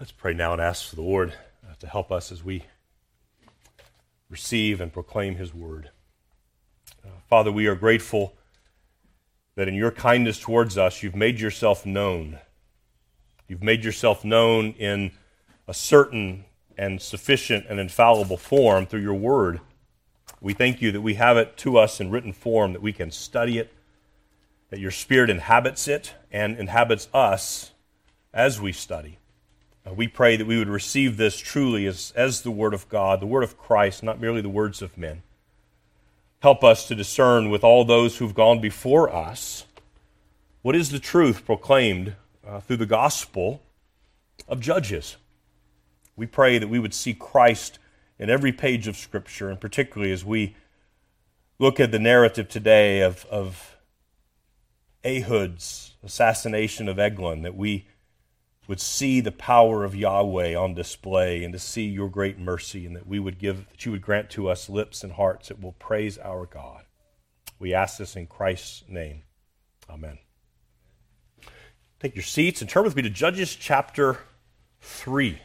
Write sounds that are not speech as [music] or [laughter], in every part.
Let's pray now and ask for the Lord uh, to help us as we receive and proclaim His word. Uh, Father, we are grateful that in your kindness towards us, you've made yourself known. You've made yourself known in a certain and sufficient and infallible form through your word. We thank you that we have it to us in written form, that we can study it, that your Spirit inhabits it and inhabits us as we study. Uh, we pray that we would receive this truly as, as the Word of God, the Word of Christ, not merely the words of men. Help us to discern with all those who've gone before us what is the truth proclaimed uh, through the gospel of Judges. We pray that we would see Christ in every page of Scripture, and particularly as we look at the narrative today of, of assassination of Eglon, that we would see the power of Yahweh on display and to see your great mercy, and that we would give, that you would grant to us lips and hearts that will praise our God. We ask this in Christ's name. Amen. Take your seats and turn with me to Judges chapter 3.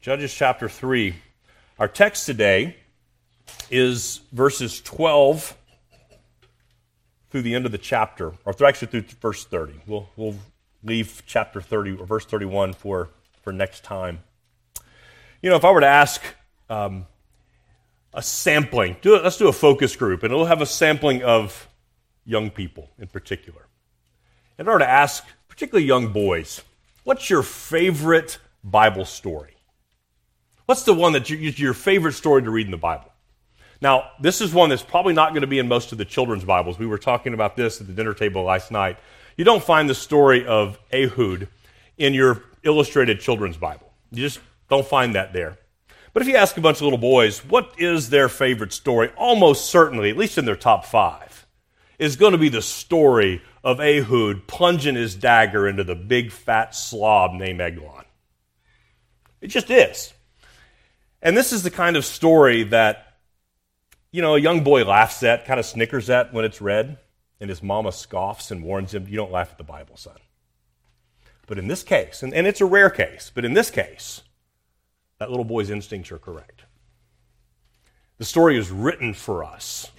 Judges chapter 3. Our text today is verses 12 through the end of the chapter, or actually through verse 30. We'll, we'll leave chapter 30 or verse 31 for, for next time. You know, if I were to ask um, a sampling, do, let's do a focus group, and it'll have a sampling of young people in particular. In order to ask, particularly young boys, what's your favorite Bible story? What's the one that's your favorite story to read in the Bible? Now, this is one that's probably not going to be in most of the children's Bibles. We were talking about this at the dinner table last night. You don't find the story of Ehud in your illustrated children's Bible. You just don't find that there. But if you ask a bunch of little boys, what is their favorite story? Almost certainly, at least in their top five, is going to be the story of Ehud plunging his dagger into the big fat slob named Eglon. It just is. And this is the kind of story that, you know, a young boy laughs at, kind of snickers at when it's read and his mama scoffs and warns him, You don't laugh at the Bible, son. But in this case, and, and it's a rare case, but in this case, that little boy's instincts are correct. The story is written for us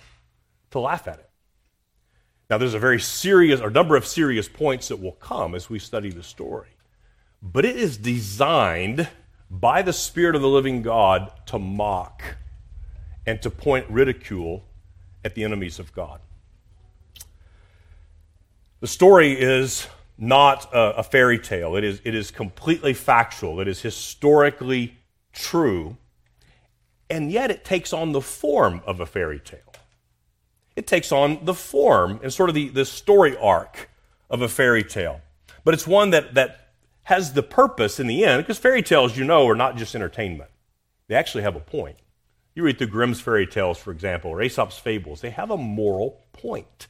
to laugh at it. Now, there's a very serious, or number of serious points that will come as we study the story. But it is designed by the Spirit of the living God to mock and to point ridicule at the enemies of God. The story is not a, a, fairy tale. It is, it is completely factual. It is historically true. And yet it takes on the form of a fairy tale. It takes on the form and sort of the, the story arc of a fairy tale. But it's one that, that has the purpose in the end, because fairy tales, you know, are not just entertainment. They actually have a point. You read through Grimm's fairy tales, for example, or Aesop's fables, they have a moral point.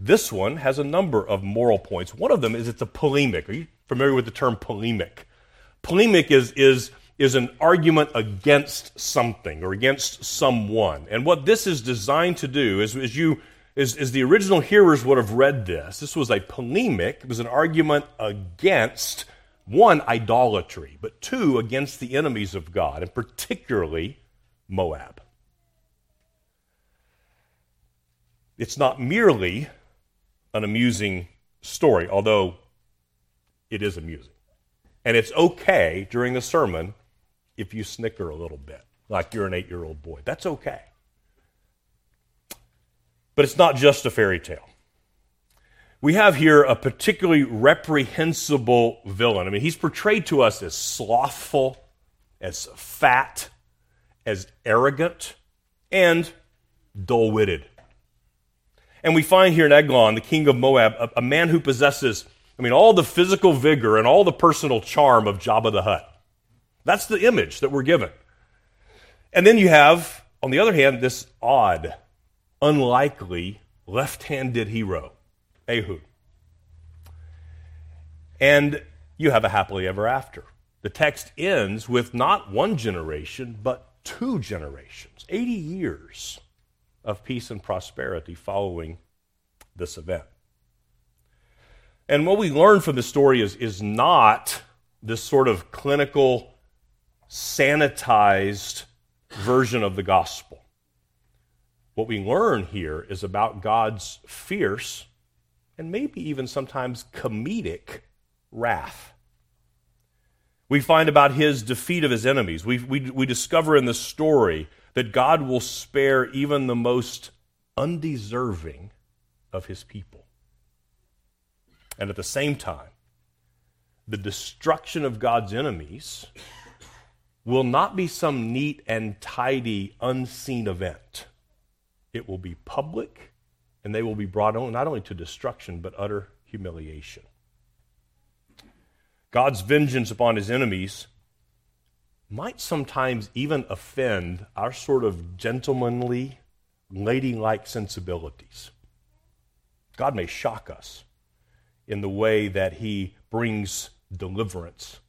This one has a number of moral points. One of them is it's a polemic. Are you familiar with the term polemic? Polemic is, is, is an argument against something or against someone. And what this is designed to do is, as you as, as the original hearers would have read this, this was a polemic. It was an argument against one, idolatry, but two, against the enemies of God, and particularly Moab. It's not merely an amusing story, although it is amusing. And it's okay during the sermon if you snicker a little bit, like you're an eight year old boy. That's okay. But it's not just a fairy tale. We have here a particularly reprehensible villain. I mean, he's portrayed to us as slothful, as fat, as arrogant, and dull witted. And we find here in Eglon, the king of Moab, a, a, man who possesses, I mean, all the physical vigor and all the personal charm of Jabba the Hutt. That's the image that we're given. And then you have, on the other hand, this odd, unlikely, left handed hero, Ehud. And you have a happily ever after. The text ends with not one generation, but two generations, 80 years of peace and prosperity following this event. And what we learn from the story is, is not this sort of clinical, sanitized version of the gospel. What we learn here is about God's fierce and maybe even sometimes comedic wrath. We find about his defeat of his enemies. We, we, we discover in the story that God will spare even the most undeserving of his people. And at the same time, the destruction of God's enemies will not be some neat and tidy, unseen event. It will be public, and they will be brought on not only to destruction, but utter humiliation. God's vengeance upon his enemies might sometimes even offend our sort of gentlemanly, ladylike sensibilities. God may shock us in the way that he brings deliverance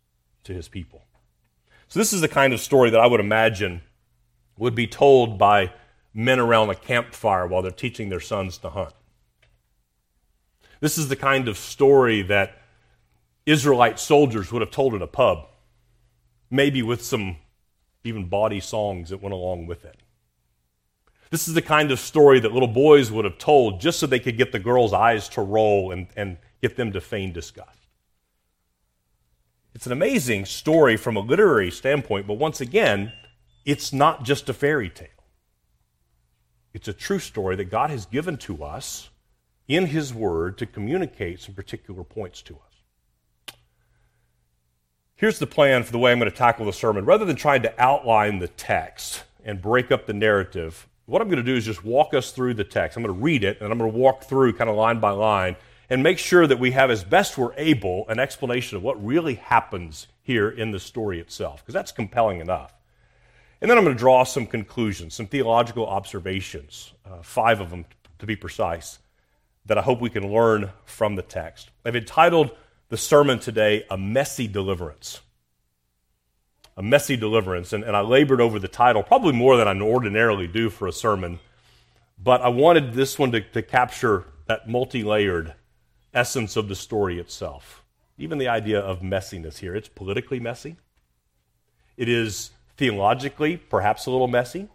to his people. So, this is the kind of story that I would imagine would be told by men around a campfire while they're teaching their sons to hunt. This is the kind of story that Israelite soldiers would have told in a pub, maybe with some even bawdy songs that went along with it. This is the kind of story that little boys would have told just so they could get the girls' eyes to roll and, and get them to feign disgust. It's an amazing story from a literary standpoint, but once again, it's not just a fairy tale. It's a true story that God has given to us in His Word to communicate some particular points to us. Here's the plan for the way I'm going to tackle the sermon. Rather than trying to outline the text and break up the narrative, what I'm going to do is just walk us through the text. I'm going to read it, and I'm going to walk through kind of line by line and make sure that we have, as best we're able, an explanation of what really happens here in the story itself, because that's compelling enough. And then I'm going to draw some conclusions, some theological observations, uh, five of them to be precise, that I hope we can learn from the text. I've entitled the sermon today, A Messy Deliverance. A Messy Deliverance. And, and I labored over the title, probably more than I ordinarily do for a sermon, but I wanted this one to, to capture that multi layered essence of the story itself. Even the idea of messiness here. It's politically messy, it is theologically perhaps a little messy,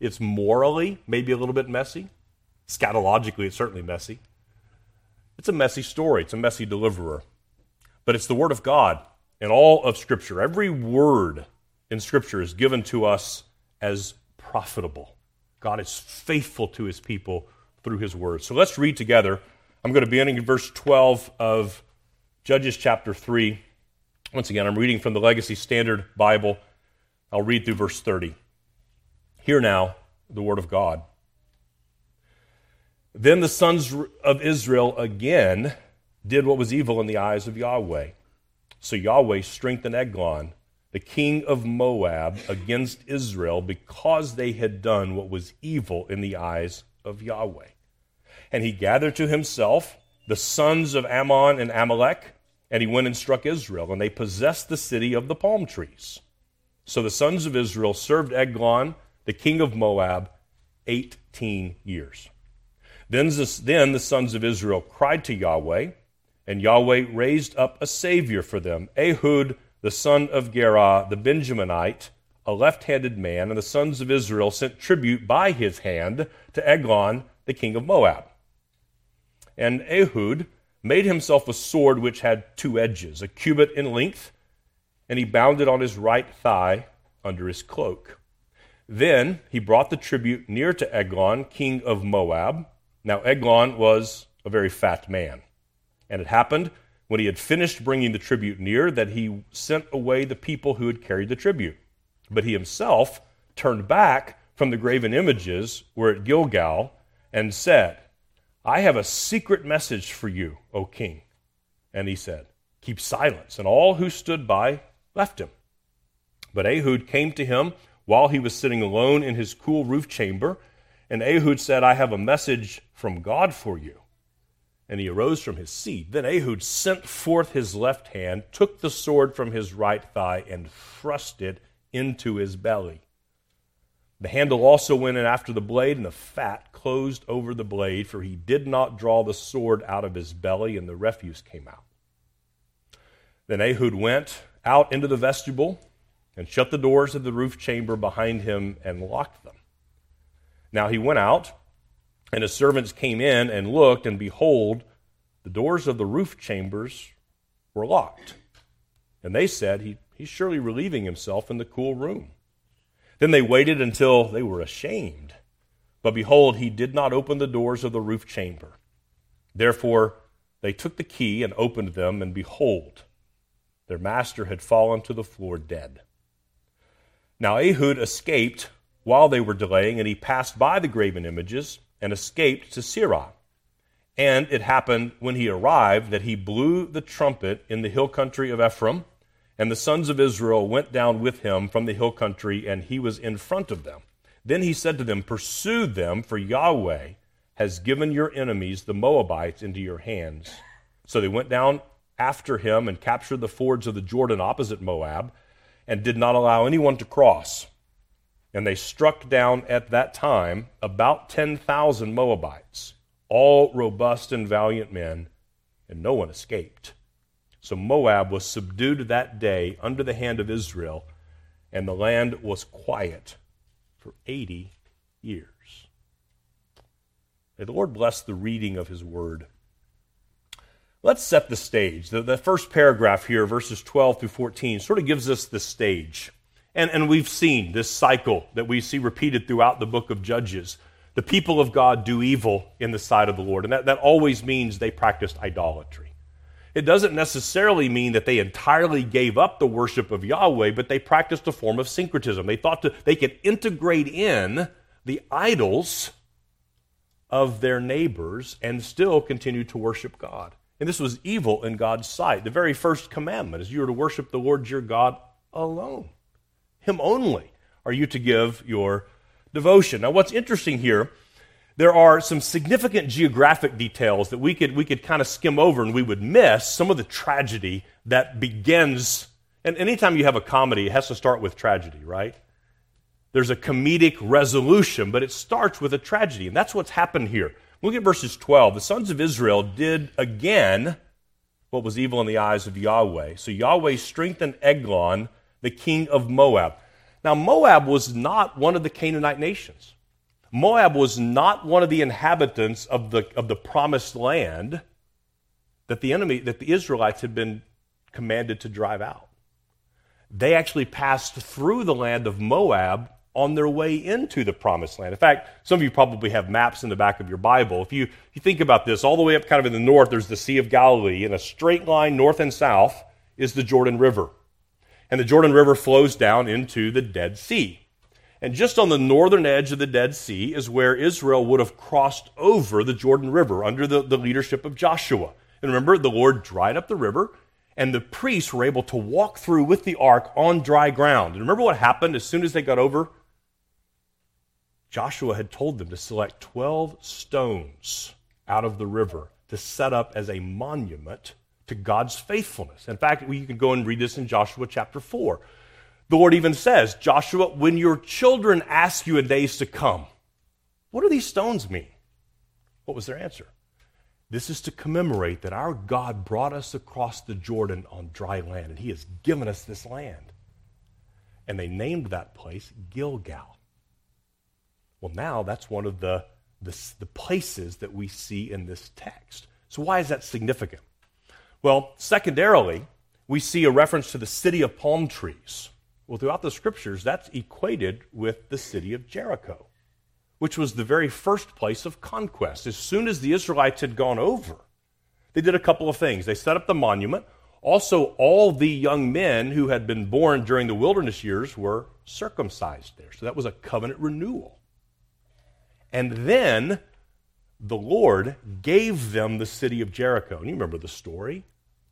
it's morally maybe a little bit messy, scatologically, it's certainly messy. It's a messy story, it's a messy deliverer. But it's the Word of God in all of Scripture. Every word in Scripture is given to us as profitable. God is faithful to his people through his word. So let's read together I'm going to be ending in verse 12 of Judges chapter 3. Once again, I'm reading from the Legacy Standard Bible. I'll read through verse 30. Hear now the word of God. Then the sons of Israel again did what was evil in the eyes of Yahweh. So Yahweh strengthened Eglon, the king of Moab, against Israel because they had done what was evil in the eyes of Yahweh. And he gathered to himself the sons of Ammon and Amalek, and he went and struck Israel, and they possessed the city of the palm trees. So the sons of Israel served Eglon, the king of Moab, 18 years. Then the, then the sons of Israel cried to Yahweh, and Yahweh raised up a savior for them, Ehud, the son of Gera, the Benjaminite, a left handed man, and the sons of Israel sent tribute by his hand to Eglon, the king of Moab. And Ehud made himself a sword which had two edges, a cubit in length, and he bound it on his right thigh under his cloak. Then he brought the tribute near to Eglon, king of Moab. Now Eglon was a very fat man. And it happened when he had finished bringing the tribute near that he sent away the people who had carried the tribute. But he himself turned back from the graven images were at Gilgal and said, I have a secret message for you, O king. And he said, Keep silence. And all who stood by left him. But Ehud came to him while he was sitting alone in his cool roof chamber. And Ehud said, I have a message from God for you. And he arose from his seat. Then Ehud sent forth his left hand, took the sword from his right thigh, and thrust it into his belly. The handle also went in after the blade, and the fat closed over the blade, for he did not draw the sword out of his belly, and the refuse came out. Then Ehud went out into the vestibule and shut the doors of the roof chamber behind him and locked them. Now he went out, and his servants came in and looked, and behold, the doors of the roof chambers were locked. And they said, he, He's surely relieving himself in the cool room. Then they waited until they were ashamed. But behold, he did not open the doors of the roof chamber. Therefore, they took the key and opened them, and behold, their master had fallen to the floor dead. Now Ehud escaped while they were delaying, and he passed by the graven images and escaped to Seirah. And it happened when he arrived that he blew the trumpet in the hill country of Ephraim, and the sons of Israel went down with him from the hill country, and he was in front of them. Then he said to them, Pursue them, for Yahweh has given your enemies, the Moabites, into your hands. So they went down after him and captured the fords of the Jordan opposite Moab, and did not allow anyone to cross. And they struck down at that time about 10,000 Moabites, all robust and valiant men, and no one escaped. So Moab was subdued that day under the hand of Israel, and the land was quiet for 80 years. May the Lord bless the reading of his word. Let's set the stage. The, the first paragraph here, verses 12 through 14, sort of gives us the stage. And, and we've seen this cycle that we see repeated throughout the book of Judges. The people of God do evil in the sight of the Lord, and that, that always means they practiced idolatry. It doesn't necessarily mean that they entirely gave up the worship of Yahweh, but they practiced a form of syncretism. They thought to, they could integrate in the idols of their neighbors and still continue to worship God. And this was evil in God's sight. The very first commandment is you are to worship the Lord your God alone. Him only are you to give your devotion. Now, what's interesting here, there are some significant geographic details that we could, we could kind of skim over and we would miss some of the tragedy that begins. And anytime you have a comedy, it has to start with tragedy, right? There's a comedic resolution, but it starts with a tragedy. And that's what's happened here. Look at verses 12. The sons of Israel did again what was evil in the eyes of Yahweh. So Yahweh strengthened Eglon, the king of Moab. Now, Moab was not one of the Canaanite nations. Moab was not one of the inhabitants of the, of the promised land that the enemy, that the Israelites had been commanded to drive out. They actually passed through the land of Moab on their way into the promised land. In fact, some of you probably have maps in the back of your Bible. If you, if you think about this, all the way up kind of in the north, there's the Sea of Galilee. In a straight line north and south is the Jordan River. And the Jordan River flows down into the Dead Sea. And just on the northern edge of the Dead Sea is where Israel would have crossed over the Jordan River under the, the leadership of Joshua. And remember, the Lord dried up the river, and the priests were able to walk through with the ark on dry ground. And remember what happened as soon as they got over Joshua had told them to select 12 stones out of the river to set up as a monument to God's faithfulness. In fact, you can go and read this in Joshua chapter 4. The Lord even says, Joshua, when your children ask you in days to come, what do these stones mean? What was their answer? This is to commemorate that our God brought us across the Jordan on dry land, and He has given us this land. And they named that place Gilgal. Well, now that's one of the, the, the places that we see in this text. So, why is that significant? Well, secondarily, we see a reference to the city of palm trees. Well, throughout the scriptures, that's equated with the city of Jericho, which was the very first place of conquest. As soon as the Israelites had gone over, they did a couple of things. They set up the monument. Also, all the young men who had been born during the wilderness years were circumcised there. So that was a covenant renewal. And then the Lord gave them the city of Jericho. And you remember the story.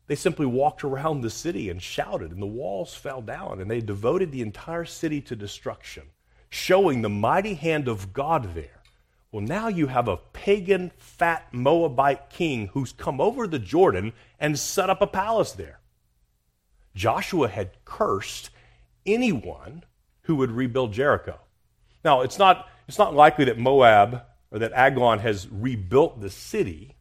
They simply walked around the city and shouted, and the walls fell down, and they devoted the entire city to destruction, showing the mighty hand of God there. Well, now you have a pagan, fat Moabite king who's come over the Jordan and set up a palace there. Joshua had cursed anyone who would rebuild Jericho. Now, it's not it's not likely that Moab or that Eglon has rebuilt the city.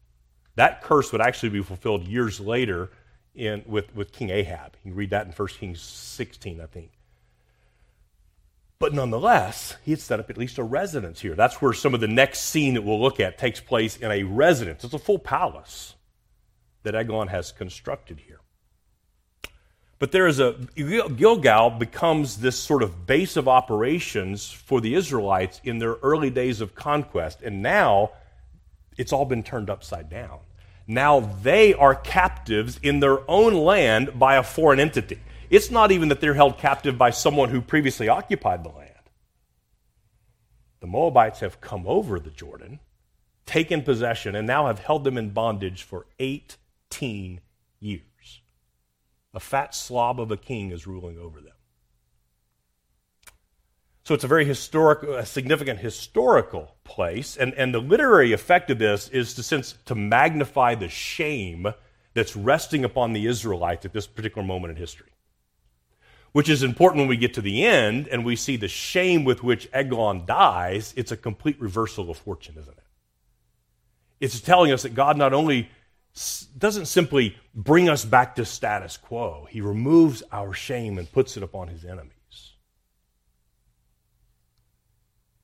That curse would actually be fulfilled years later in, with, with King Ahab. You read that in 1 Kings 16, I think. But nonetheless, he had set up at least a residence here. That's where some of the next scene that we'll look at takes place in a residence. It's a full palace that Eglon has constructed here. But there is a Gilgal becomes this sort of base of operations for the Israelites in their early days of conquest. And now it's all been turned upside down. Now they are captives in their own land by a foreign entity. It's not even that they're held captive by someone who previously occupied the land. The Moabites have come over the Jordan, taken possession, and now have held them in bondage for 18 years. A fat slob of a king is ruling over them. So it's a very historic, a significant historical place. And, and the literary effect of this is to, sense, to magnify the shame that's resting upon the Israelites at this particular moment in history. Which is important when we get to the end and we see the shame with which Eglon dies. It's a complete reversal of fortune, isn't it? It's telling us that God not only doesn't simply bring us back to status quo, He removes our shame and puts it upon His enemy.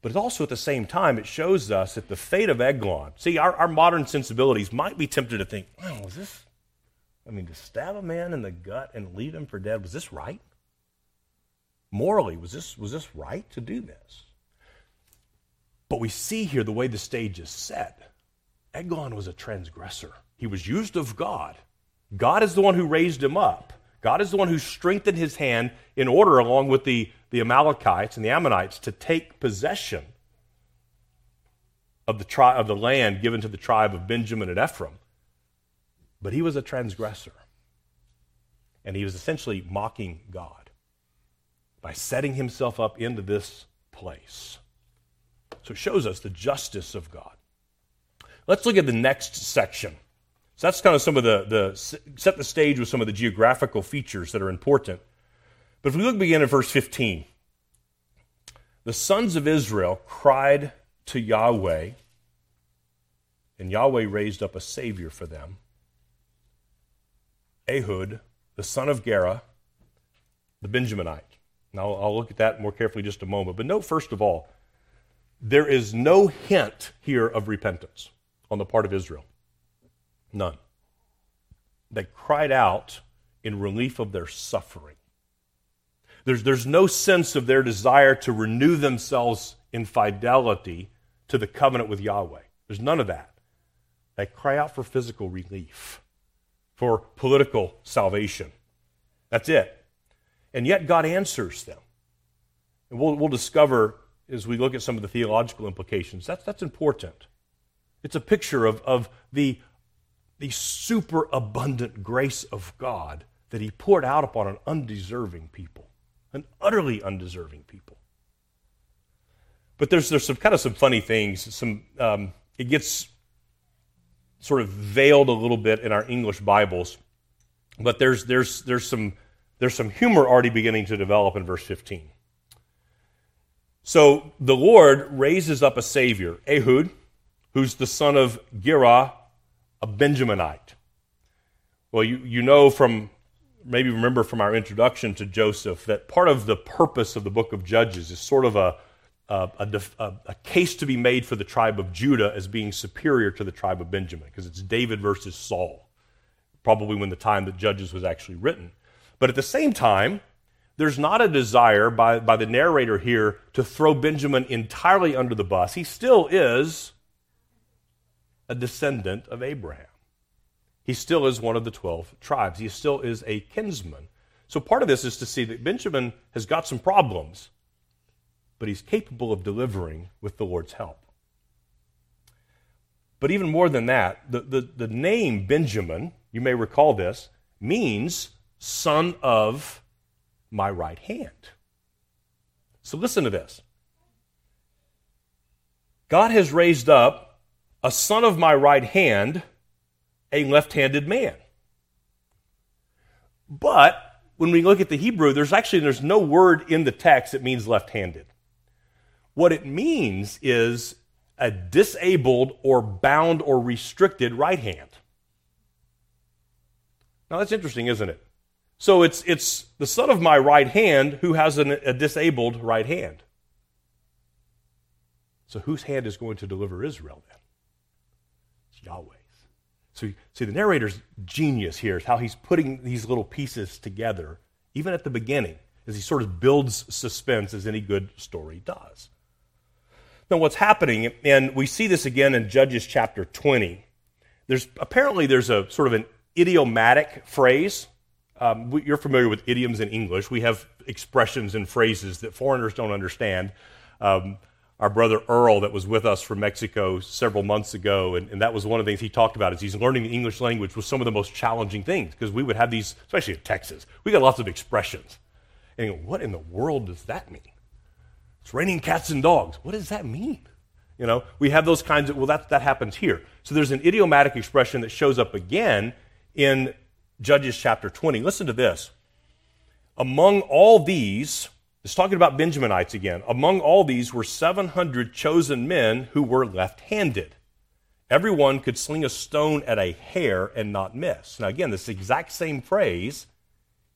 But also at the same time, it shows us that the fate of Eglon. See, our, our modern sensibilities might be tempted to think, oh, was this, I mean, to stab a man in the gut and leave him for dead, was this right? Morally, was this, was this right to do this? But we see here the way the stage is set. Eglon was a transgressor. He was used of God. God is the one who raised him up. God is the one who strengthened his hand in order, along with the, the Amalekites and the Ammonites, to take possession of the, tri- of the land given to the tribe of Benjamin and Ephraim. But he was a transgressor. And he was essentially mocking God by setting himself up into this place. So it shows us the justice of God. Let's look at the next section. So that's kind of some of the, the set the stage with some of the geographical features that are important. But if we look begin at verse 15, the sons of Israel cried to Yahweh, and Yahweh raised up a savior for them. Ehud, the son of Gera, the Benjaminite. Now I'll look at that more carefully just a moment. But note, first of all, there is no hint here of repentance on the part of Israel. None. They cried out in relief of their suffering. There's, there's no sense of their desire to renew themselves in fidelity to the covenant with Yahweh. There's none of that. They cry out for physical relief, for political salvation. That's it. And yet God answers them. And we'll, we'll discover as we look at some of the theological implications. That's, that's important. It's a picture of, of the the super abundant grace of God that He poured out upon an undeserving people, an utterly undeserving people. But there's, there's some kind of some funny things. Some, um, it gets sort of veiled a little bit in our English Bibles, but there's, there's, there's, some, there's some humor already beginning to develop in verse 15. So the Lord raises up a Savior, Ehud, who's the son of Gera a Benjaminite. Well, you, you know from, maybe remember from our introduction to Joseph, that part of the purpose of the book of Judges is sort of a, a, a, a case to be made for the tribe of Judah as being superior to the tribe of Benjamin, because it's David versus Saul, probably when the time that Judges was actually written. But at the same time, there's not a desire by, by the narrator here to throw Benjamin entirely under the bus. He still is a descendant of Abraham. He still is one of the 12 tribes. He still is a kinsman. So part of this is to see that Benjamin has got some problems, but he's capable of delivering with the Lord's help. But even more than that, the, the, the name Benjamin, you may recall this, means son of my right hand. So listen to this. God has raised up a son of my right hand, a left handed man. But when we look at the Hebrew, there's actually there's no word in the text that means left handed. What it means is a disabled or bound or restricted right hand. Now that's interesting, isn't it? So it's, it's the son of my right hand who has an, a disabled right hand. So whose hand is going to deliver Israel then? It's Yahweh's. So see, the narrator's genius here is how he's putting these little pieces together, even at the beginning, as he sort of builds suspense as any good story does. Now, what's happening, and we see this again in Judges chapter 20. There's apparently there's a sort of an idiomatic phrase. Um, you're familiar with idioms in English. We have expressions and phrases that foreigners don't understand. Um, our brother Earl, that was with us from Mexico several months ago, and, and, that was one of the things he talked about. Is he's learning the English language was some of the most challenging things because we would have these, especially in Texas, we got lots of expressions. And go, what in the world does that mean? It's raining cats and dogs. What does that mean? You know, we have those kinds of, well, that, that happens here. So there's an idiomatic expression that shows up again in Judges chapter 20. Listen to this. Among all these, it's talking about Benjaminites again. Among all these were 700 chosen men who were left handed. Everyone could sling a stone at a hair and not miss. Now, again, this exact same phrase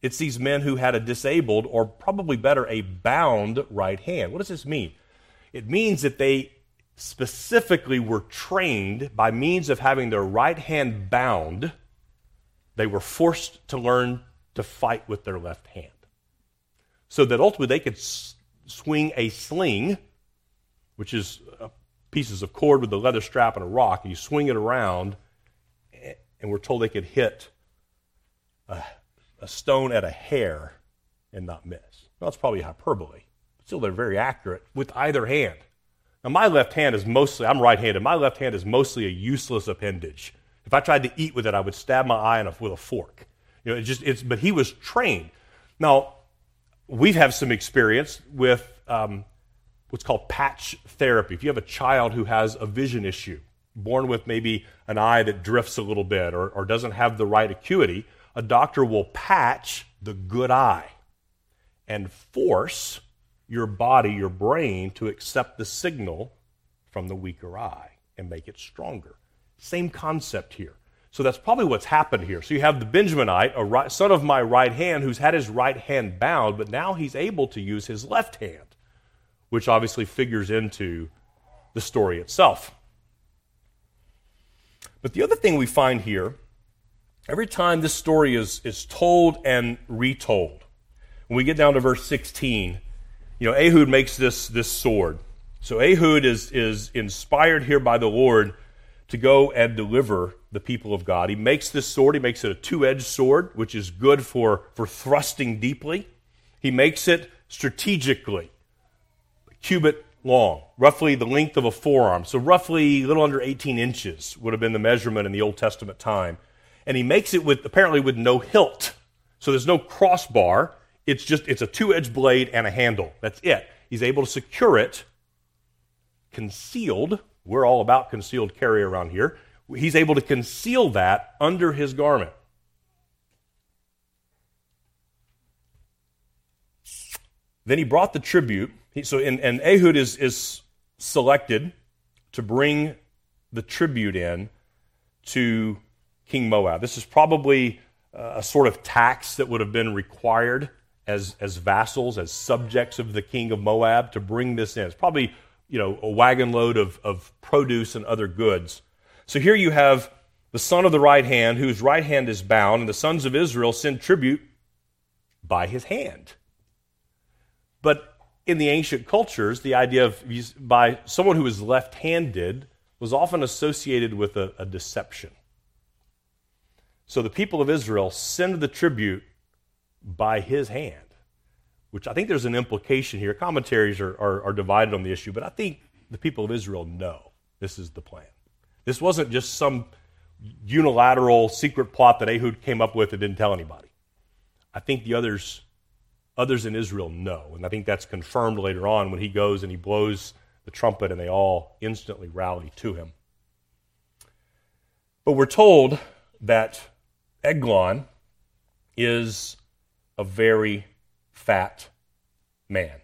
it's these men who had a disabled, or probably better, a bound right hand. What does this mean? It means that they specifically were trained by means of having their right hand bound, they were forced to learn to fight with their left hand. So that ultimately they could s- swing a sling, which is pieces of cord with a leather strap and a rock, and you swing it around, and we're told they could hit a stone at a hair and not miss. Well, that's probably hyperbole. But still, they're very accurate with either hand. Now, my left hand is mostly, I'm right handed, my left hand is mostly a useless appendage. If I tried to eat with it, I would stab my eye with a fork. You know, it just, it's, but he was trained. Now, we've had some experience with um, what's called patch therapy. If you have a child who has a vision issue, born with maybe an eye that drifts a little bit or, or doesn't have the right acuity, a doctor will patch the good eye and force your body, your brain, to accept the signal from the weaker eye and make it stronger. Same concept here. So that's probably what's happened here. So you have the Benjaminite, a right, son of my right hand, who's had his right hand bound, but now he's able to use his left hand, which obviously figures into the story itself. But the other thing we find here Every time this story is, is told and retold, when we get down to verse 16, you know, Ehud makes this, this sword. So Ehud is, is inspired here by the Lord to go and deliver the people of God. He makes this sword, he makes it a two edged sword, which is good for, for thrusting deeply. He makes it strategically, a cubit long, roughly the length of a forearm. So, roughly a little under 18 inches would have been the measurement in the Old Testament time and he makes it with apparently with no hilt. So there's no crossbar. It's just it's a two-edged blade and a handle. That's it. He's able to secure it concealed. We're all about concealed carry around here. He's able to conceal that under his garment. Then he brought the tribute. So, and, and Ehud is, is selected to bring the tribute in to King Moab. This is probably uh, a sort of tax that would have been required as, as vassals, as subjects of the king of Moab to bring this in. It's probably, you know, a wagon load of, of produce and other goods. So here you have the son of the right hand, whose right hand is bound, and the sons of Israel send tribute by his hand. But in the ancient cultures, the idea of by someone who is left handed was often associated with a, a deception. So the people of Israel send the tribute by his hand, which I think there's an implication here. Commentaries are, are, are, divided on the issue, but I think the people of Israel know this is the plan. This wasn't just some unilateral secret plot that Ehud came up with and didn't tell anybody. I think the others, others in Israel know, and I think that's confirmed later on when he goes and he blows the trumpet and they all instantly rally to him. But we're told that Eglon is a very fat man.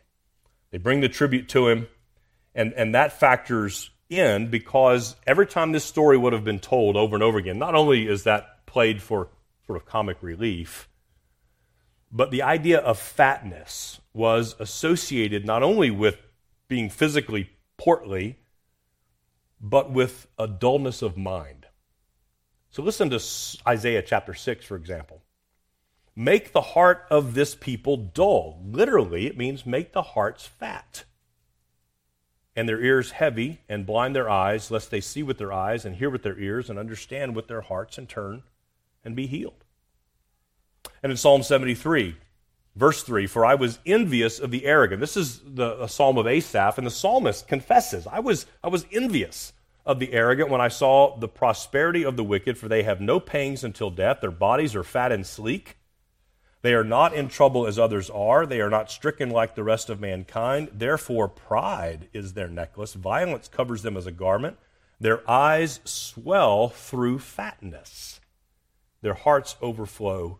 They bring the tribute to him, and, and that factors in because every time this story would have been told over and over again, not only is that played for, sort of comic relief. But the idea of fatness was associated not only with being physically portly, but with a dullness of mind. So listen to Isaiah chapter 6, for example. Make the heart of this people dull. Literally, it means make the hearts fat. And their ears heavy, and blind their eyes, lest they see with their eyes, and hear with their ears, and understand with their hearts, and turn and be healed. And in Psalm 73, verse 3, for I was envious of the arrogant. This is the psalm of Asaph, and the psalmist confesses, I was, I was envious of the arrogant when I saw the prosperity of the wicked, for they have no pangs until death. Their bodies are fat and sleek. They are not in trouble as others are. They are not stricken like the rest of mankind. Therefore, pride is their necklace. Violence covers them as a garment. Their eyes swell through fatness. Their hearts overflow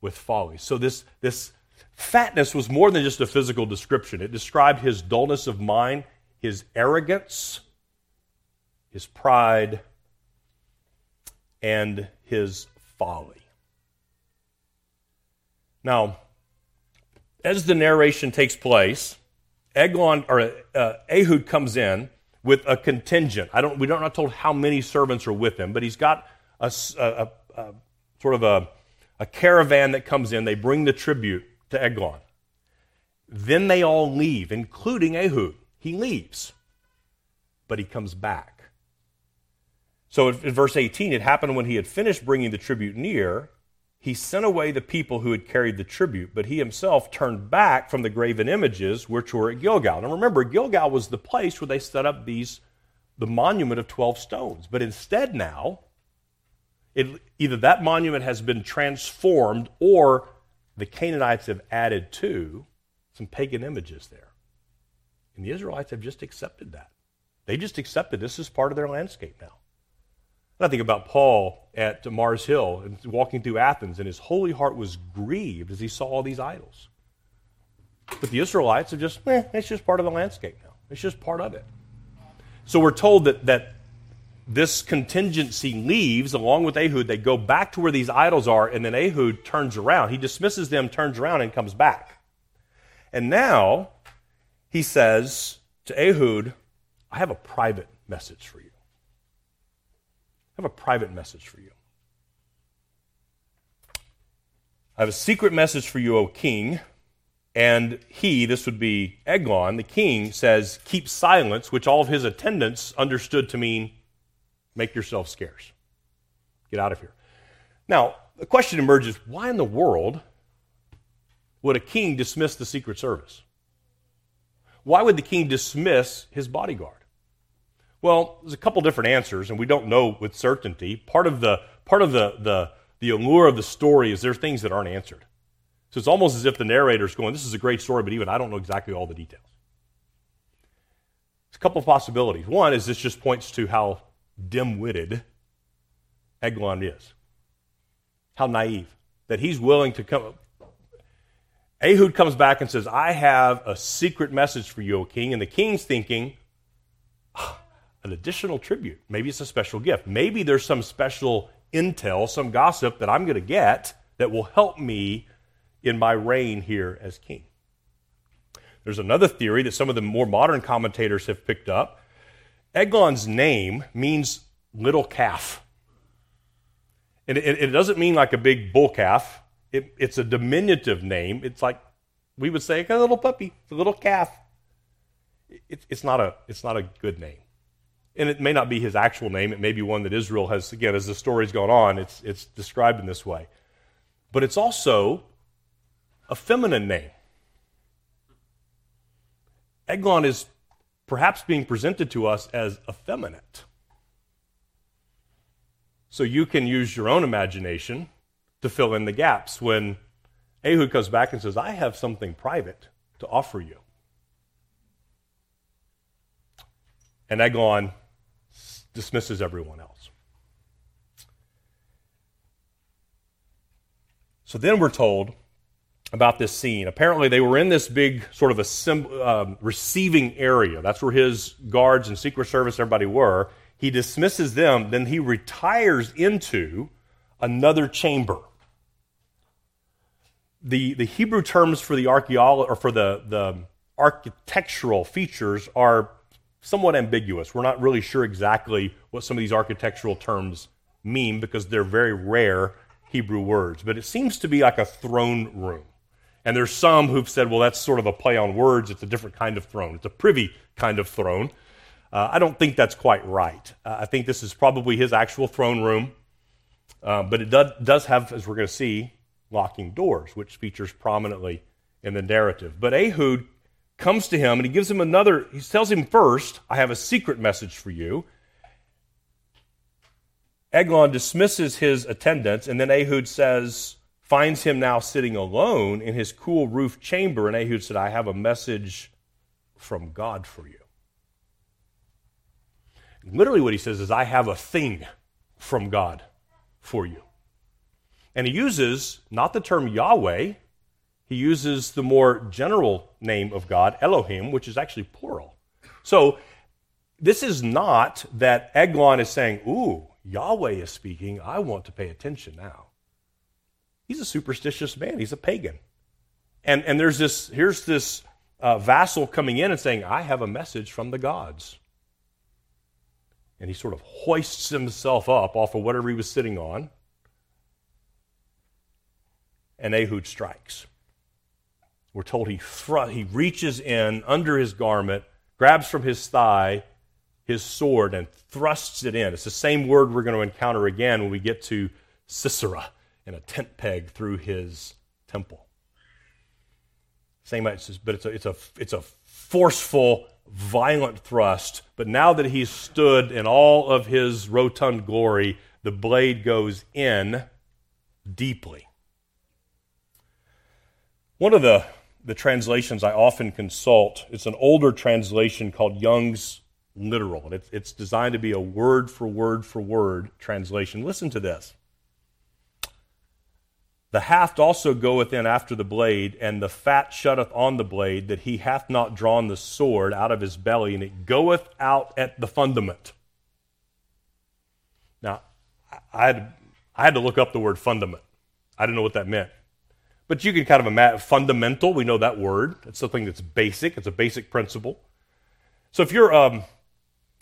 with folly. So, this, this fatness was more than just a physical description. It described his dullness of mind, his arrogance, his pride, and his folly. Now, as the narration takes place, Eglon or uh, Ehud comes in with a contingent. I don't. We don't not told how many servants are with him, but he's got a, a, a sort of a, a caravan that comes in. They bring the tribute to Eglon. Then they all leave, including Ehud. He leaves, but he comes back. So in verse 18, it happened when he had finished bringing the tribute near he sent away the people who had carried the tribute, but he himself turned back from the graven images which were at Gilgal. Now remember, Gilgal was the place where they set up these the monument of 12 stones. But instead now, it, either that monument has been transformed or the Canaanites have added to some pagan images there. And the Israelites have just accepted that. They just accepted this as part of their landscape now. I think about Paul at Mars Hill and walking through Athens, and his holy heart was grieved as he saw all these idols. But the Israelites are just, eh, it's just part of the landscape now. It's just part of it. So we're told that, that this contingency leaves along with Ehud. They go back to where these idols are, and then Ehud turns around. He dismisses them, turns around, and comes back. And now he says to Ehud, I have a private message for you. I have a private message for you. I have a secret message for you, O king. And he, this would be Eglon, the king, says, Keep silence, which all of his attendants understood to mean, Make yourself scarce. Get out of here. Now, the question emerges why in the world would a king dismiss the Secret Service? Why would the king dismiss his bodyguard? Well, there's a couple different answers, and we don't know with certainty. Part of the part of the the, the allure of the story is there are things that aren't answered. So it's almost as if the narrator's going, This is a great story, but even I don't know exactly all the details. There's a couple of possibilities. One is this just points to how dim witted Eglon is, how naive, that he's willing to come. Ehud comes back and says, I have a secret message for you, O king. And the king's thinking, an additional tribute. Maybe it's a special gift. Maybe there's some special intel, some gossip that I'm going to get that will help me in my reign here as king. There's another theory that some of the more modern commentators have picked up. Eglon's name means little calf. And it, it doesn't mean like a big bull calf, it, it's a diminutive name. It's like we would say, a little puppy, a little calf. It, it's, not a, it's not a good name and it may not be his actual name. It may be one that Israel has, again, as the story's gone on, it's, it's described in this way. But it's also a feminine name. Eglon is perhaps being presented to us as effeminate. So you can use your own imagination to fill in the gaps when Ehud comes back and says, I have something private to offer you. And Eglon dismisses everyone else. So then we're told about this scene. Apparently, they were in this big sort of a um, receiving area. That's where his guards and Secret Service, everybody were. He dismisses them, then he retires into another chamber. the, the Hebrew terms for the archaeolo- or for the, the architectural features are somewhat ambiguous. We're not really sure exactly what some of these architectural terms mean because they're very rare Hebrew words. But it seems to be like a throne room. And there's some who've said, well, that's sort of a play on words. It's a different kind of throne. It's a privy kind of throne. Uh, I don't think that's quite right. Uh, I think this is probably his actual throne room. Uh, but it does, does have, as we're going to see, locking doors, which features prominently in the narrative. But Ehud comes to him and he gives him another, he tells him first, I have a secret message for you. Eglon dismisses his attendants, and then Ehud says, finds him now sitting alone in his cool roof chamber. And Ehud said, I have a message from God for you. Literally, what he says is, I have a thing from God for you. And he uses not the term Yahweh, he uses the more general name of God, Elohim, which is actually plural. So this is not that Eglon is saying, Ooh, Yahweh is speaking. I want to pay attention now. He's a superstitious man, he's a pagan. And, and there's this, here's this uh, vassal coming in and saying, I have a message from the gods. And he sort of hoists himself up off of whatever he was sitting on. And Ehud strikes. We're told he, thr- he reaches in under his garment, grabs from his thigh his sword, and thrusts it in. It's the same word we're going to encounter again when we get to Sisera and a tent peg through his temple. Same, but it's a, it's a, it's a forceful, violent thrust. But now that he's stood in all of his rotund glory, the blade goes in deeply. One of the the translations I often consult. It's an older translation called Young's Literal. It's, it's designed to be a word for word for word translation. Listen to this. The haft also goeth in after the blade, and the fat shutteth on the blade, that he hath not drawn the sword out of his belly, and it goeth out at the fundament. Now, I had, I had to look up the word fundament. I didn't know what that meant. But you can kind of imagine fundamental, we know that word. It's something that's basic, it's a basic principle. So if you're, um,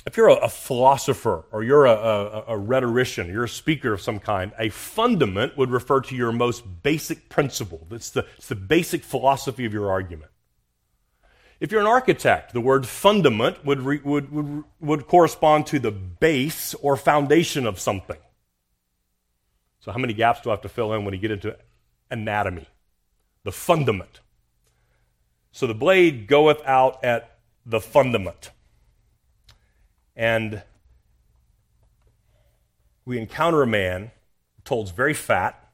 if you're a, a, philosopher or you're a, a, a rhetorician, you're a speaker of some kind, a fundament would refer to your most basic principle. It's the, it's the basic philosophy of your argument. If you're an architect, the word fundament would, re, would, would, would correspond to the base or foundation of something. So, how many gaps do I have to fill in when you get into anatomy? The fundament. So the blade goeth out at the fundament. And we encounter a man told very fat.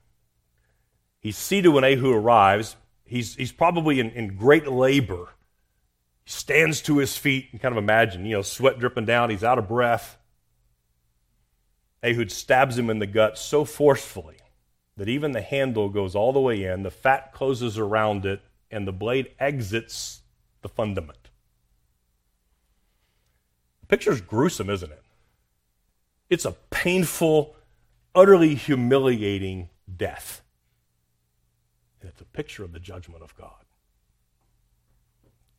He's seated when Ehud arrives. He's, he's probably in, in great labor. He stands to his feet and kind of imagine, you know, sweat dripping down. He's out of breath. Ehud stabs him in the gut so forcefully that even the handle goes all the way in, the fat closes around it, and the blade exits the fundament. The picture's gruesome, isn't it? It's a painful, utterly humiliating death. And it's a picture of the judgment of God.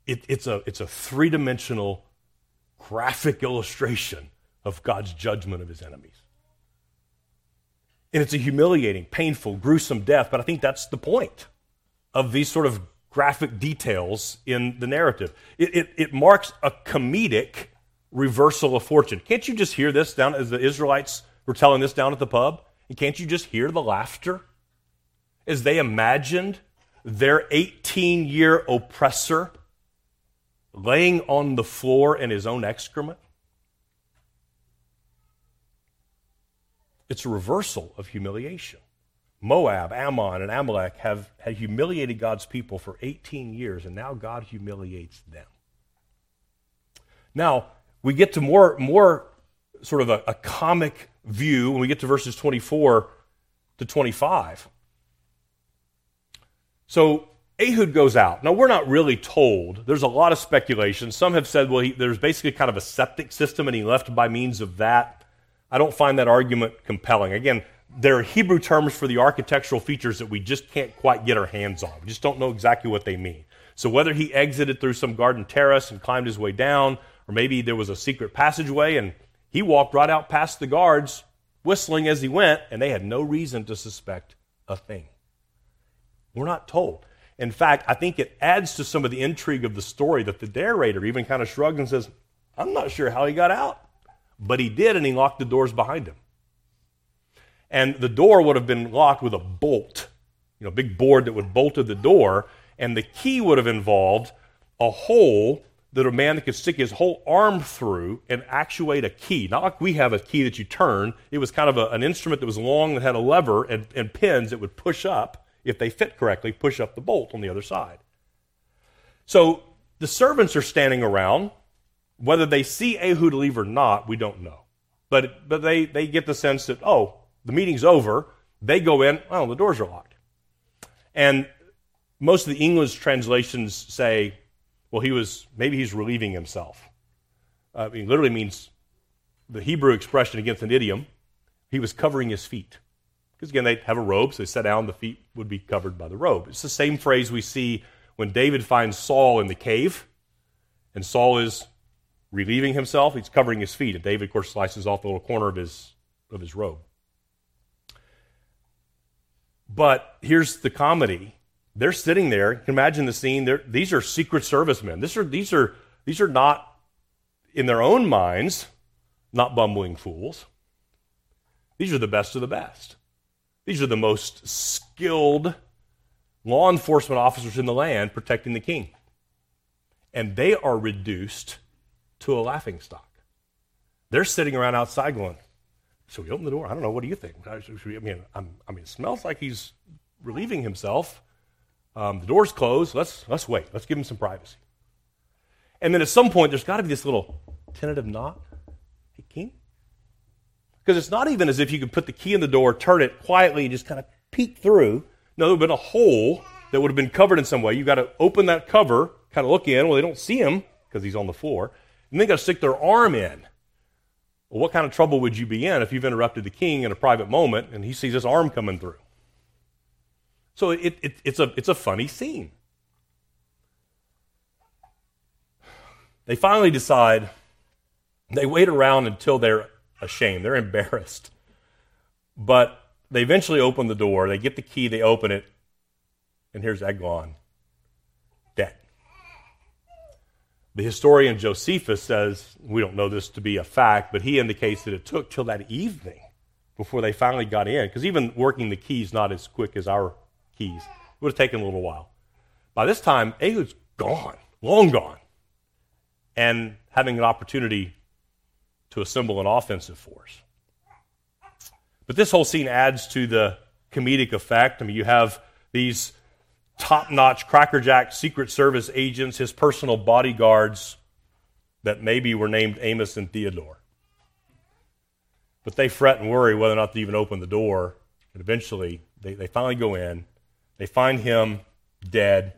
It, it's a, it's a three dimensional graphic illustration of God's judgment of his enemies. And it's a humiliating, painful, gruesome death, but I think that's the point of these sort of graphic details in the narrative. It, it, it, marks a comedic reversal of fortune. Can't you just hear this down as the Israelites were telling this down at the pub? And can't you just hear the laughter as they imagined their 18 year oppressor laying on the floor in his own excrement? It's a reversal of humiliation. Moab, Ammon, and Amalek have, have humiliated God's people for 18 years, and now God humiliates them. Now, we get to more, more sort of a, a comic view when we get to verses 24 to 25. So Ehud goes out. Now, we're not really told. There's a lot of speculation. Some have said, well, he, there's basically kind of a septic system, and he left by means of that. I don't find that argument compelling. Again, there are Hebrew terms for the architectural features that we just can't quite get our hands on. We just don't know exactly what they mean. So whether he exited through some garden terrace and climbed his way down, or maybe there was a secret passageway and he walked right out past the guards, whistling as he went, and they had no reason to suspect a thing. We're not told. In fact, I think it adds to some of the intrigue of the story that the narrator even kind of shrugs and says, I'm not sure how he got out. But he did, and he locked the doors behind him. And the door would have been locked with a bolt, you know, a big board that would bolted the door, and the key would have involved a hole that a man could stick his whole arm through and actuate a key. Not like we have a key that you turn. It was kind of a, an instrument that was long that had a lever and, and pins that would push up, if they fit correctly, push up the bolt on the other side. So the servants are standing around. Whether they see Ehud leave or not, we don't know. But, but they, they get the sense that, oh, the meeting's over. They go in, oh, the doors are locked. And most of the English translations say, well, he was, maybe he's relieving himself. Uh, I mean, literally means the Hebrew expression against an idiom, he was covering his feet. Because again, they have a robe, so they sat down, the feet would be covered by the robe. It's the same phrase we see when David finds Saul in the cave, and Saul is relieving himself, he's covering his feet, and David, of course, slices off the little corner of his, of his robe. But here's the comedy. They're sitting there. You can imagine the scene. They're, these are Secret Service men. These are, these, are, these are not, in their own minds, not bumbling fools. These are the best of the best. These are the most skilled law enforcement officers in the land protecting the king. And they are reduced to a laughing stock. They're sitting around outside going, so we open the door. I don't know. What do you think? I mean, I'm, i mean, it smells like he's relieving himself. Um, the door's closed. Let's let's wait. Let's give him some privacy. And then at some point, there's got to be this little tentative knock. Hey, King. Because it's not even as if you could put the key in the door, turn it quietly, and just kind of peek through. No, there would have been a hole that would have been covered in some way. You've got to open that cover, kind of look in. Well, they don't see him because he's on the floor. And they got to stick their arm in. Well, what kind of trouble would you be in if you've interrupted the king in a private moment and he sees his arm coming through? So it, it, it's, a, it's a funny scene. They finally decide, they wait around until they're ashamed, they're embarrassed. But they eventually open the door, they get the key, they open it, and here's Eglon dead. The historian Josephus says, we don't know this to be a fact, but he indicates that it took till that evening before they finally got in, because even working the keys not as quick as our keys. It would have taken a little while. By this time, Ehud's gone, long gone, and having an opportunity to assemble an offensive force. But this whole scene adds to the comedic effect. I mean, you have these top notch crackerjack Secret Service agents, his personal bodyguards that maybe were named Amos and Theodore. But they fret and worry whether or not to even open the door. And eventually, they, they finally go in. They find him dead.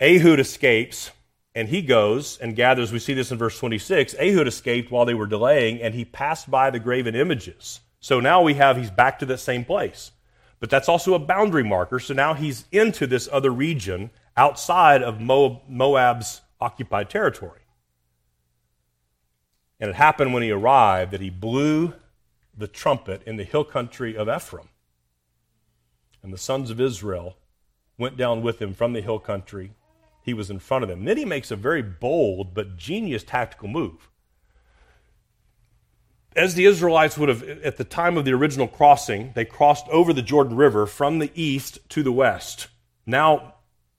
Ehud escapes, and he goes and gathers. We see this in verse 26. Ehud escaped while they were delaying, and he passed by the graven images. So now we have, he's back to that same place. But that's also a boundary marker. So now he's into this other region outside of Moab's occupied territory. And it happened when he arrived that he blew the trumpet in the hill country of Ephraim. And the sons of Israel went down with him from the hill country. He was in front of them. And then he makes a very bold but genius tactical move as the Israelites would have, at the time of the original crossing, they crossed over the Jordan River from the east to the west. Now,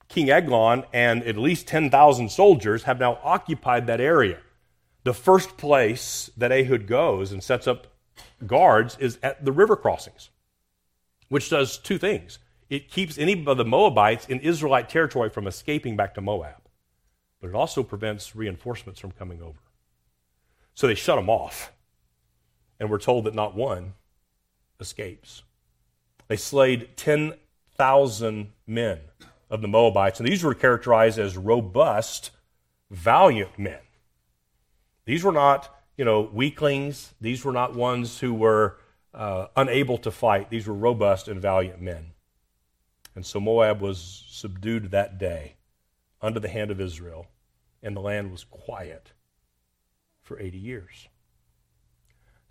King Eglon and at least 10,000 soldiers have now occupied that area. The first place that Ehud goes and sets up guards is at the river crossings, which does two things. It keeps any of the Moabites in Israelite territory from escaping back to Moab, but it also prevents reinforcements from coming over. So they shut them off and we're told that not one escapes. They slayed 10,000 men of the Moabites, and these were characterized as robust, valiant men. These were not, you know, weaklings. These were not ones who were uh, unable to fight. These were robust and valiant men. And so Moab was subdued that day under the hand of Israel, and the land was quiet for 80 years.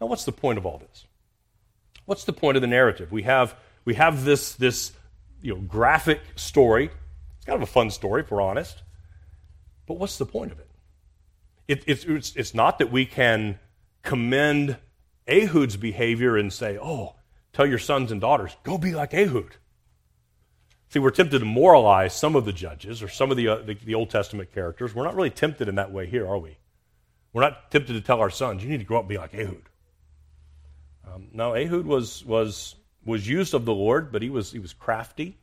Now, what's the point of all this? What's the point of the narrative? We have, we have this, this you know, graphic story. It's kind of a fun story, if we're honest. But what's the point of it? it it's, it's, it's not that we can commend Ehud's behavior and say, oh, tell your sons and daughters, go be like Ehud. See, we're tempted to moralize some of the judges or some of the, uh, the, the, Old Testament characters. We're not really tempted in that way here, are we? We're not tempted to tell our sons, you need to grow up and be like Ehud. Um, no, Ehud was, was, was used of the Lord, but he was, he was crafty,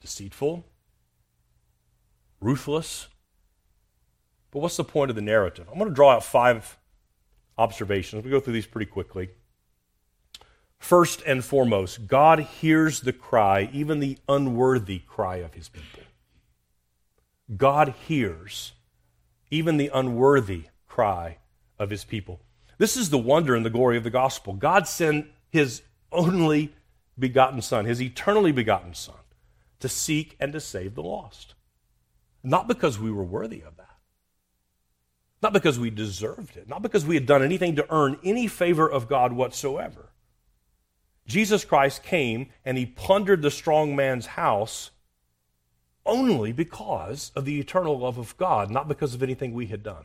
deceitful, ruthless. But what's the point of the narrative? I'm going to draw out five observations. We go through these pretty quickly. First and foremost, God hears the cry, even the unworthy cry of his people. God hears even the unworthy cry of his people. This is the wonder and the glory of the gospel. God sent his only begotten Son, his eternally begotten Son, to seek and to save the lost. Not because we were worthy of that, not because we deserved it, not because we had done anything to earn any favor of God whatsoever. Jesus Christ came and he plundered the strong man's house only because of the eternal love of God, not because of anything we had done.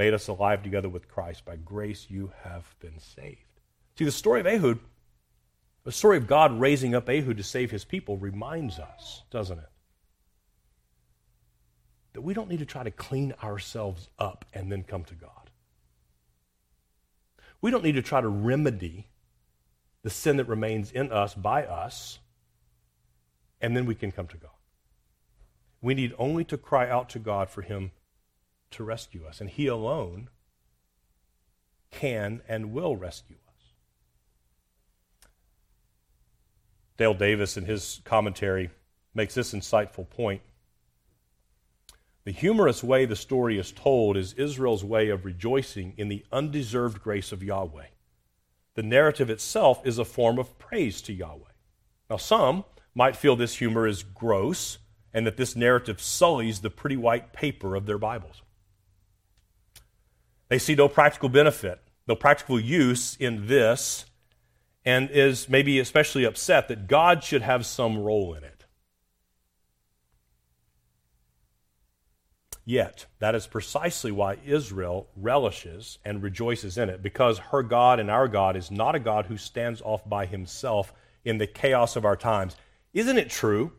made us alive together with Christ. By grace you have been saved. See, the story of Ehud, the story of God raising up Ehud to save his people, reminds us, doesn't it? That we don't need to try to clean ourselves up and then come to God. We don't need to try to remedy the sin that remains in us by us, and then we can come to God. We need only to cry out to God for Him to rescue us, and He alone can and will rescue us. Dale Davis, in his commentary, makes this insightful point. The humorous way the story is told is Israel's way of rejoicing in the undeserved grace of Yahweh. The narrative itself is a form of praise to Yahweh. Now, some might feel this humor is gross and that this narrative sullies the pretty white paper of their Bibles. They see no practical benefit, no practical use in this, and is maybe especially upset that God should have some role in it. Yet, that is precisely why Israel relishes and rejoices in it, because her God and our God is not a God who stands off by himself in the chaos of our times. Isn't it true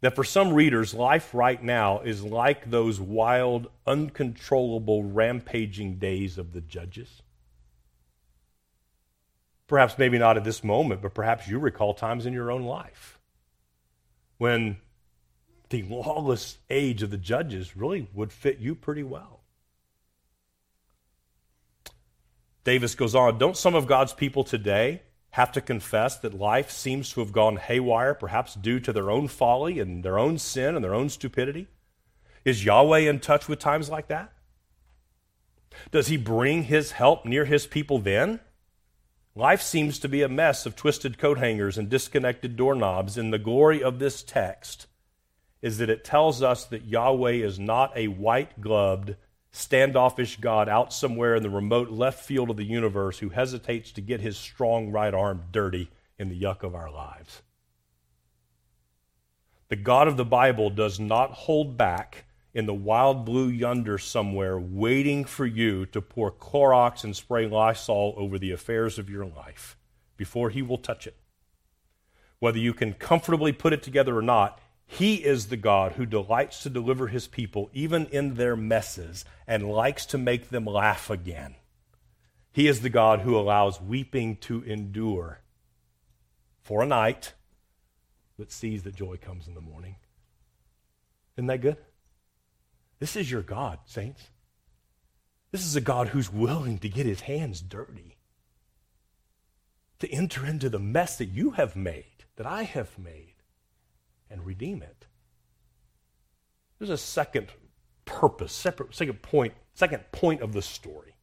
that for some readers, life right now is like those wild, uncontrollable, rampaging days of the judges? Perhaps maybe not at this moment, but perhaps you recall times in your own life when the lawless age of the judges really would fit you pretty well. Davis goes on Don't some of God's people today have to confess that life seems to have gone haywire, perhaps due to their own folly and their own sin and their own stupidity? Is Yahweh in touch with times like that? Does he bring his help near his people then? Life seems to be a mess of twisted coat hangers and disconnected doorknobs. In the glory of this text, is that it tells us that Yahweh is not a white gloved, standoffish God out somewhere in the remote left field of the universe who hesitates to get his strong right arm dirty in the yuck of our lives. The God of the Bible does not hold back in the wild blue yonder somewhere, waiting for you to pour Clorox and spray Lysol over the affairs of your life before he will touch it. Whether you can comfortably put it together or not, he is the God who delights to deliver his people even in their messes and likes to make them laugh again. He is the God who allows weeping to endure for a night, but sees that joy comes in the morning. Isn't that good? This is your God, saints. This is a God who's willing to get his hands dirty, to enter into the mess that you have made, that I have made, and redeem it. There's a second purpose, separate, second point, second point of the story.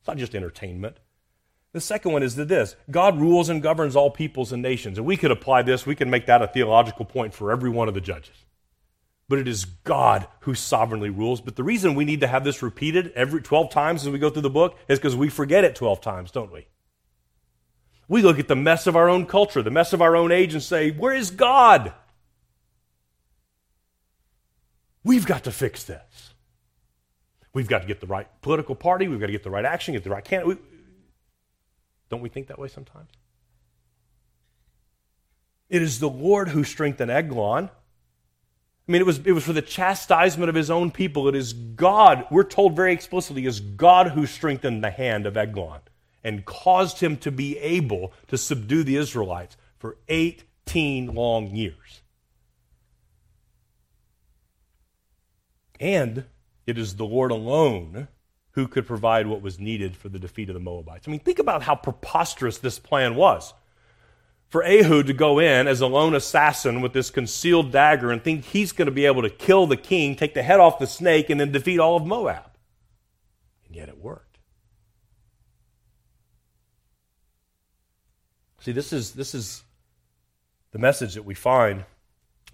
It's not just entertainment. The second one is that this God rules and governs all peoples and nations. And we could apply this, we can make that a theological point for every one of the judges. But it is God who sovereignly rules. But the reason we need to have this repeated every 12 times as we go through the book is because we forget it 12 times, don't we? We look at the mess of our own culture, the mess of our own age, and say, Where is God? We've got to fix this. We've got to get the right political party. We've got to get the right action, get the right candidate. Don't we think that way sometimes? It is the Lord who strengthened Eglon. I mean, it was, it was for the chastisement of his own people. It is God, we're told very explicitly, it is God who strengthened the hand of Eglon and caused him to be able to subdue the Israelites for 18 long years. And it is the Lord alone who could provide what was needed for the defeat of the Moabites. I mean, think about how preposterous this plan was. For Ehud to go in as a lone assassin with this concealed dagger and think he's going to be able to kill the king, take the head off the snake, and then defeat all of Moab. And yet it worked. See, this is, this is the message that we find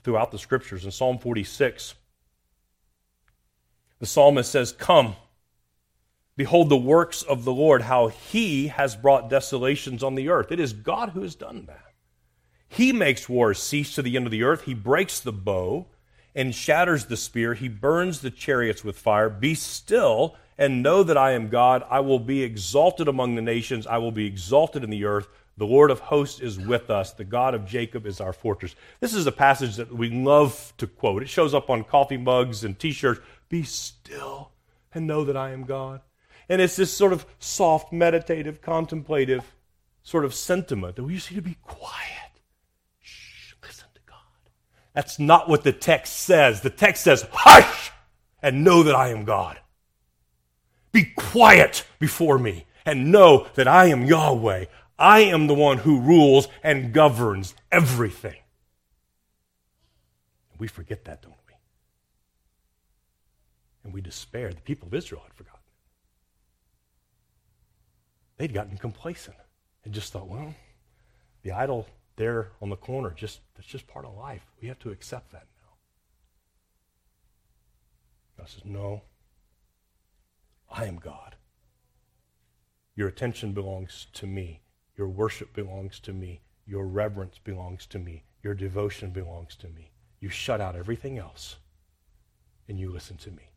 throughout the scriptures. In Psalm 46, the psalmist says, Come, behold the works of the Lord, how he has brought desolations on the earth. It is God who has done that. He makes wars cease to the end of the earth. He breaks the bow and shatters the spear. He burns the chariots with fire. Be still and know that I am God. I will be exalted among the nations. I will be exalted in the earth. The Lord of hosts is with us. The God of Jacob is our fortress. This is a passage that we love to quote. It shows up on coffee mugs and t shirts. Be still and know that I am God. And it's this sort of soft, meditative, contemplative sort of sentiment that we just need to be quiet. Shh, listen to God. That's not what the text says. The text says, hush and know that I am God. Be quiet before me and know that I am Yahweh. I am the one who rules and governs everything. We forget that, don't we? And we despaired. The people of Israel had forgotten. They'd gotten complacent and just thought, well, the idol there on the corner, just that's just part of life. We have to accept that now. God says, No, I am God. Your attention belongs to me. Your worship belongs to me. Your reverence belongs to me. Your devotion belongs to me. You shut out everything else and you listen to me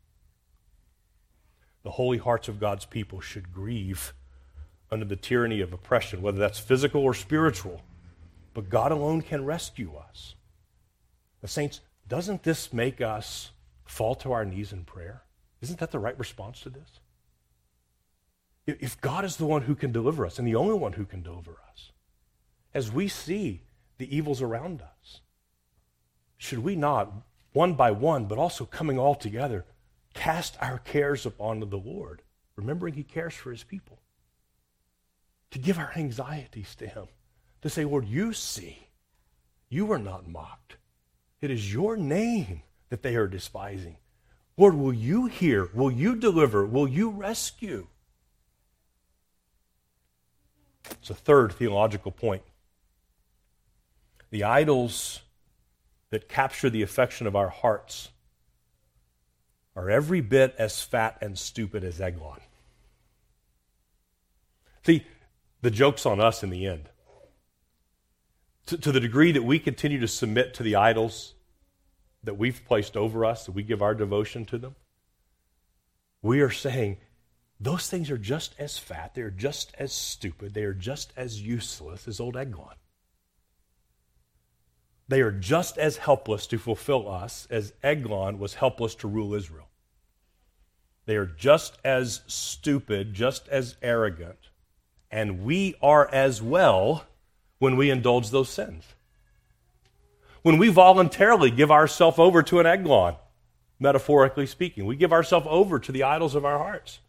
the holy hearts of God's people should grieve under the tyranny of oppression, whether that's physical or spiritual. But God alone can rescue us. The saints, doesn't this make us fall to our knees in prayer? Isn't that the right response to this? If God is the one who can deliver us and the only one who can deliver us, as we see the evils around us, should we not, one by one, but also coming all together, cast our cares upon the Lord, remembering He cares for His people. To give our anxieties to Him. To say, Lord, you see, you are not mocked. It is your name that they are despising. Lord, will you hear? Will you deliver? Will you rescue? It's a third theological point. The idols that capture the affection of our hearts are every bit as fat and stupid as Eglon. See, the joke's on us in the end. To, to, the degree that we continue to submit to the idols that we've placed over us, that we give our devotion to them, we are saying those things are just as fat, they're just as stupid, they are just as useless as old Eglon. They are just as helpless to fulfill us as Eglon was helpless to rule Israel. They are just as stupid, just as arrogant And we are as well when we indulge those sins. When we voluntarily give ourselves over to an Eglon, metaphorically speaking, we give ourselves over to the idols of our hearts.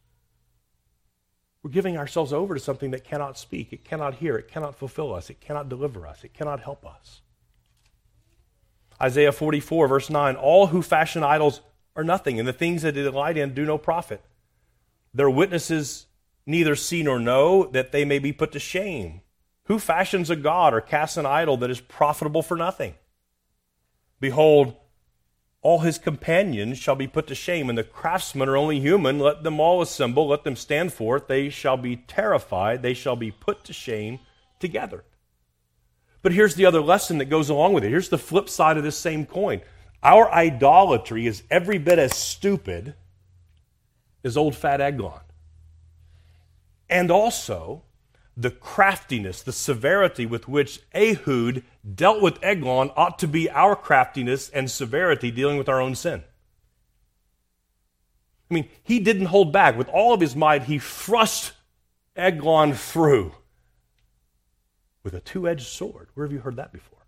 We're giving ourselves over to something that cannot speak, it cannot hear, it cannot fulfill us, it cannot deliver us, it cannot help us. Isaiah 44, verse 9 All who fashion idols are nothing, and the things that they delight in do no profit. Their witnesses neither see nor know that they may be put to shame. Who fashions a god or casts an idol that is profitable for nothing? Behold, all his companions shall be put to shame, and the craftsmen are only human. Let them all assemble, let them stand forth. They shall be terrified, they shall be put to shame together. But here's the other lesson that goes along with it. Here's the flip side of this same coin. Our idolatry is every bit as stupid as old fat Eglon. And also, the craftiness, the severity with which Ehud dealt with Eglon ought to be our craftiness and severity dealing with our own sin. I mean, he didn't hold back. With all of his might, he thrust Eglon through with a two edged sword. Where have you heard that before?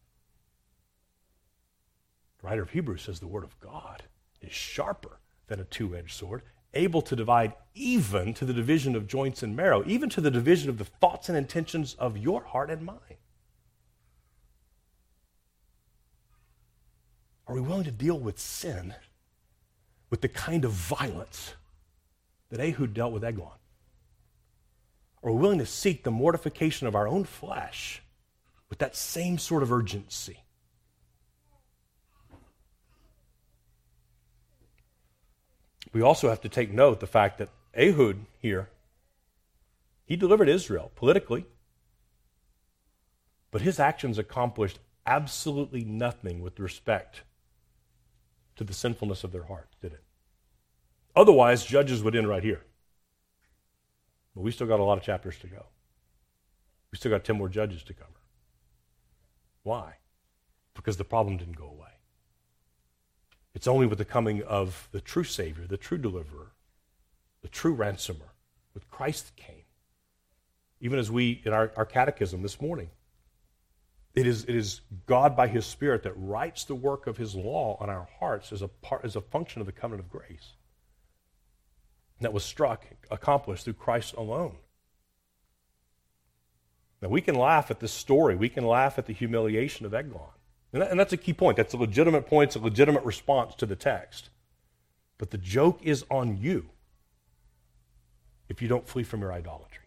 The writer of Hebrews says the word of God is sharper than a two edged sword, able to divide even to the division of joints and marrow, even to the division of the thoughts and intentions of your heart and mind. Are we willing to deal with sin with the kind of violence that Ehud dealt with Eglon? Are willing to seek the mortification of our own flesh with that same sort of urgency? We also have to take note the fact that Ehud here, he delivered Israel politically, but his actions accomplished absolutely nothing with respect to the sinfulness of their hearts, did it? Otherwise, Judges would end right here. But we still got a lot of chapters to go. We still got 10 more judges to cover. Why? Because the problem didn't go away. It's only with the coming of the true Savior, the true deliverer, the true ransomer, with Christ came. Even as we, in our, our catechism this morning, it is, it is God by His Spirit that writes the work of His law on our hearts as a, part, as a function of the covenant of grace that was struck, accomplished through Christ alone. Now, we can laugh at this story. We can laugh at the humiliation of Eglon. And, that, and that's a key point. That's a legitimate point. It's a legitimate response to the text. But the joke is on you if you don't flee from your idolatry.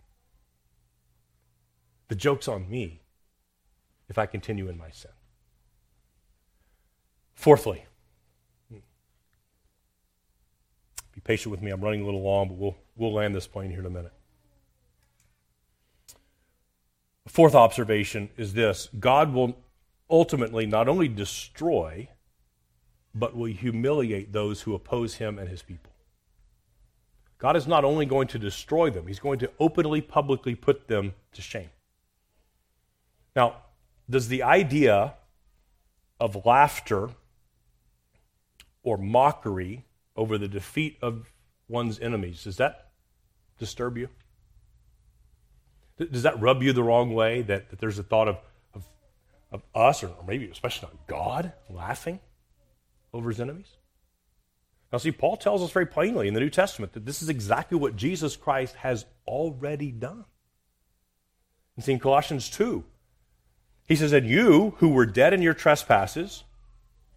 The joke's on me if I continue in my sin. Fourthly, be patient with me. I'm running a little long, but we'll, we'll land this plane here in a minute. fourth observation is this God will ultimately not only destroy, but will humiliate those who oppose him and his people. God is not only going to destroy them, he's going to openly, publicly put them to shame. Now, does the idea of laughter or mockery over the defeat of one's enemies. Does that disturb you? Does that rub you the wrong way that, that there's a thought of, of, of us or maybe especially not god laughing over his enemies? Now see paul tells us very plainly in the new testament that this is exactly what jesus christ has already done. And see in colossians 2 he says, And you who were dead in your trespasses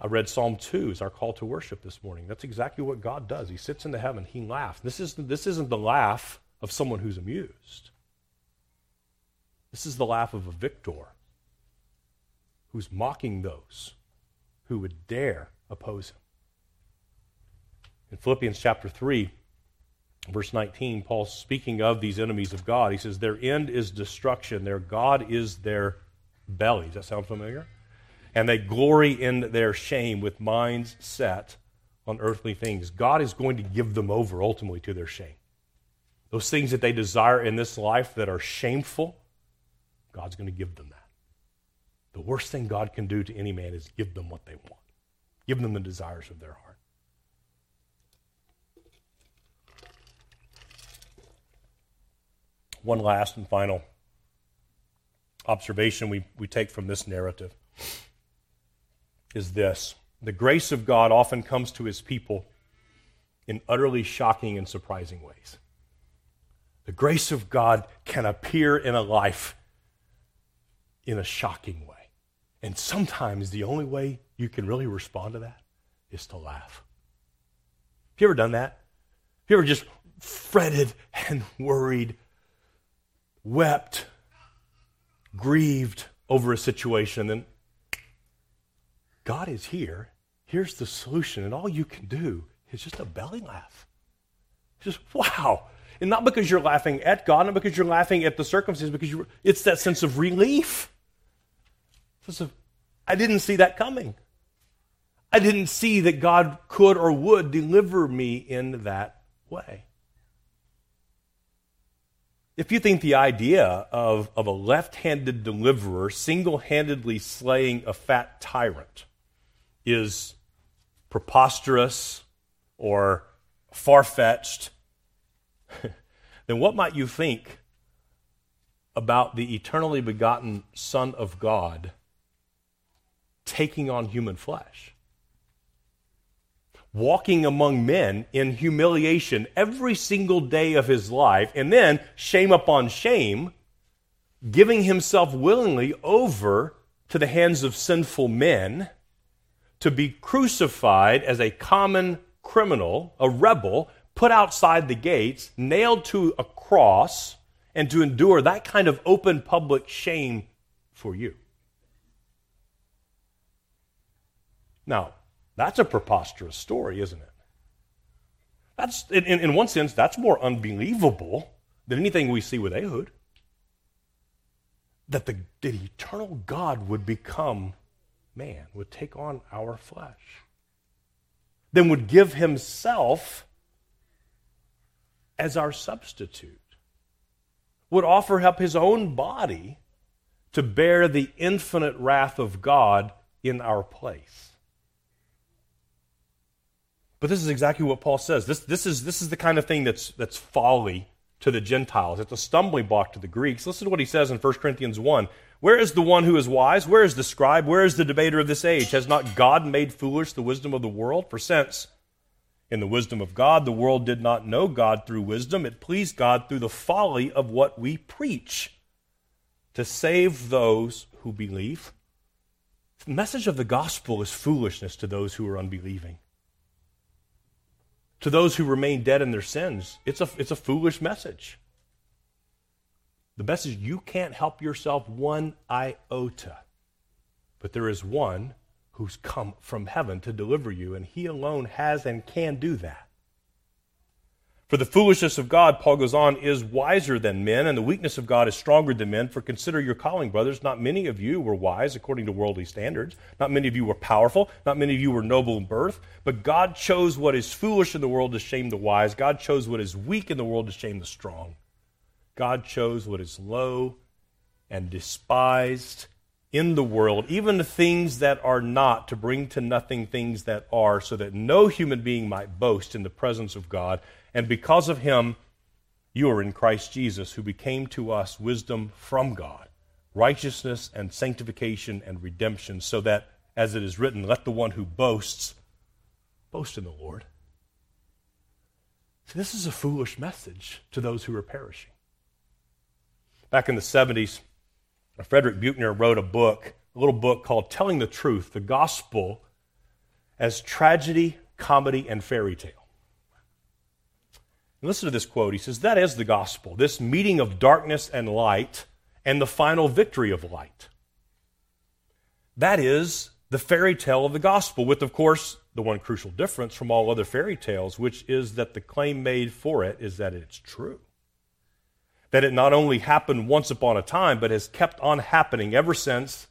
I read Psalm 2 as our call to worship this morning. That's exactly what God does. He sits in the heaven, he laughs. This, is, this isn't the laugh of someone who's amused. This is the laugh of a victor who's mocking those who would dare oppose him. In Philippians chapter 3, Verse 19, Paul speaking of these enemies of God, he says, Their end is destruction, their God is their belly. Does that sound familiar? And they glory in their shame with minds set on earthly things. God is going to give them over ultimately to their shame. Those things that they desire in this life that are shameful, God's going to give them that. The worst thing God can do to any man is give them what they want, give them the desires of their heart. One last and final observation we, we take from this narrative is this the grace of God often comes to his people in utterly shocking and surprising ways. The grace of God can appear in a life in a shocking way. And sometimes the only way you can really respond to that is to laugh. Have you ever done that? Have you ever just fretted and worried, wept, grieved over a situation, and God is here. Here's the solution, and all you can do is just a belly laugh. Just wow. And not because you're laughing at God, not because you're laughing at the circumstances, because you it's that sense of relief. Sense of, I didn't see that coming. I didn't see that God could or would deliver me in that way. If you think the idea of, of a left handed deliverer single handedly slaying a fat tyrant is preposterous or far fetched, [laughs] then what might you think about the eternally begotten Son of God taking on human flesh? walking among men in humiliation every single day of his life, and then, shame upon shame, giving himself willingly over to the hands of sinful men to be crucified as a common criminal, a rebel, put outside the gates, nailed to a cross, and to endure that kind of open public shame for you. Now, that's a preposterous story, isn't it? That's, in, in one sense, that's more unbelievable than anything we see with Ehud. That the that eternal God would become man, would take on our flesh, then would give himself as our substitute, would offer up his own body to bear the infinite wrath of God in our place. But this is exactly what Paul says. This, this, is, this is the kind of thing that's, that's folly to the Gentiles. It's a stumbling block to the Greeks. Listen to what he says in 1 Corinthians 1. Where is the one who is wise? Where is the scribe? Where is the debater of this age? Has not God made foolish the wisdom of the world? For since, in the wisdom of God, the world did not know God through wisdom, it pleased God through the folly of what we preach to save those who believe. The message of the gospel is foolishness to those who are unbelieving to those who remain dead in their sins, it's a, it's a foolish message. The message you can't help yourself one iota, but there is one who's come from heaven to deliver you, and he alone has and can do that. For the foolishness of God, Paul goes on, is wiser than men, and the weakness of God is stronger than men. For consider your calling, brothers. Not many of you were wise according to worldly standards. Not many of you were powerful. Not many of you were noble in birth. But God chose what is foolish in the world to shame the wise. God chose what is weak in the world to shame the strong. God chose what is low and despised in the world, even the things that are not, to bring to nothing things that are, so that no human being might boast in the presence of God. And because of him, you are in Christ Jesus, who became to us wisdom from God, righteousness and sanctification and redemption, so that, as it is written, let the one who boasts boast in the Lord. See, this is a foolish message to those who are perishing. Back in the 70s, Frederick Buechner wrote a book, a little book called Telling the Truth, the Gospel as Tragedy, Comedy, and Fairy Tale. Listen to this quote. He says, That is the gospel, this meeting of darkness and light and the final victory of light. That is the fairy tale of the gospel, with, of course, the one crucial difference from all other fairy tales, which is that the claim made for it is that it's true. That it not only happened once upon a time, but has kept on happening ever since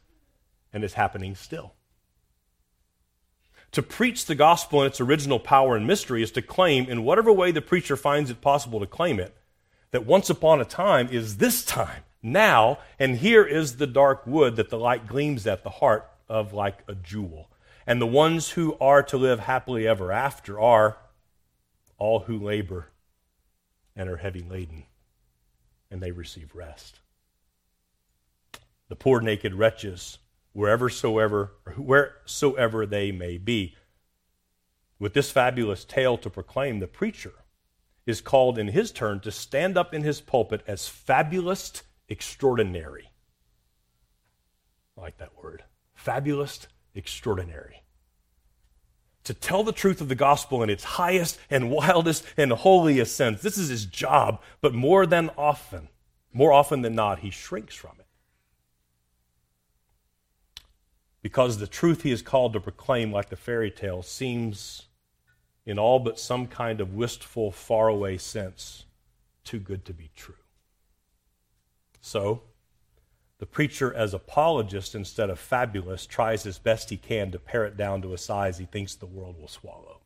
and is happening still. To preach the gospel in its original power and mystery is to claim, in whatever way the preacher finds it possible to claim it, that once upon a time is this time, now, and here is the dark wood that the light gleams at the heart of like a jewel. And the ones who are to live happily ever after are all who labor and are heavy laden, and they receive rest. The poor naked wretches, wherever soever, wheresoever they may be. With this fabulous tale to proclaim, the preacher is called in his turn to stand up in his pulpit as fabulist extraordinary. I like that word. Fabulist extraordinary. To tell the truth of the gospel in its highest and wildest and holiest sense. This is his job, but more than often, more often than not, he shrinks from it. Because the truth he is called to proclaim, like the fairy tale, seems in all but some kind of wistful, faraway sense too good to be true. So, the preacher, as apologist instead of fabulist, tries as best he can to pare it down to a size he thinks the world will swallow.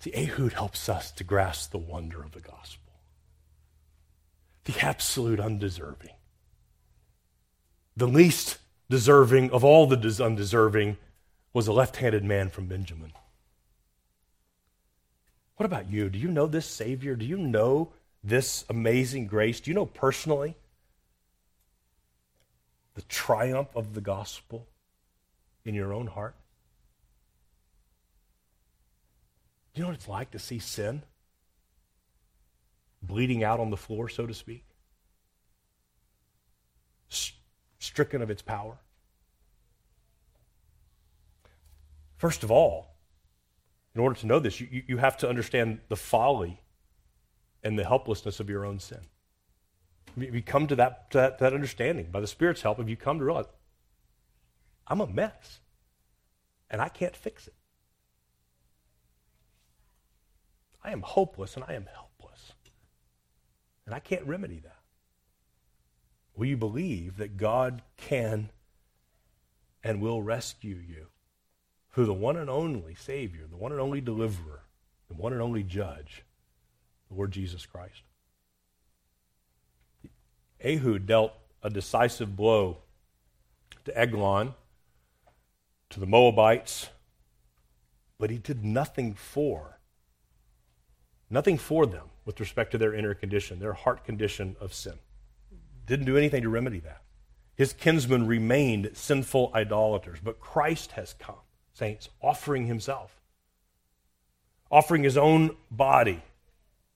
See, Ehud helps us to grasp the wonder of the gospel, the absolute undeserving, the least deserving of all the undeserving was a left handed man from Benjamin. What about you? Do you know this Savior? Do you know this amazing grace? Do you know personally the triumph of the gospel in your own heart? Do you know what it's like to see sin bleeding out on the floor, so to speak? stricken of its power? First of all, in order to know this, you, you have to understand the folly and the helplessness of your own sin. If you come to that, to that, to that understanding by the Spirit's help, if you come to realize, I'm a mess and I can't fix it. I am hopeless and I am helpless. And I can't remedy that. Will you believe that God can and will rescue you through the one and only Savior, the one and only deliverer, the one and only judge, the Lord Jesus Christ. Ehud dealt a decisive blow to Eglon, to the Moabites, but he did nothing for, nothing for them with respect to their inner condition, their heart condition of sin. Didn't do anything to remedy that. His kinsmen remained sinful idolaters, but Christ has come, saints, offering himself, offering his own body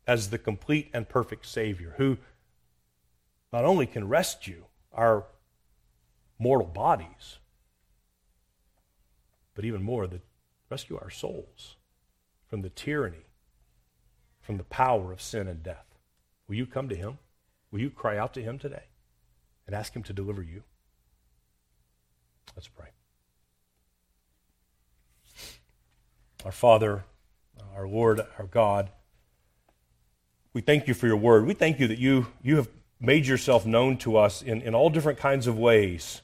as the complete and perfect Savior who not only can rescue our mortal bodies, but even more, that rescue our souls from the tyranny, from the power of sin and death. Will you come to Him? Will you cry out to Him today and ask Him to deliver you? Let's pray. Our Father, our Lord, our God, we thank you for your word. We thank you that you, you have made yourself known to us in, in all different kinds of ways.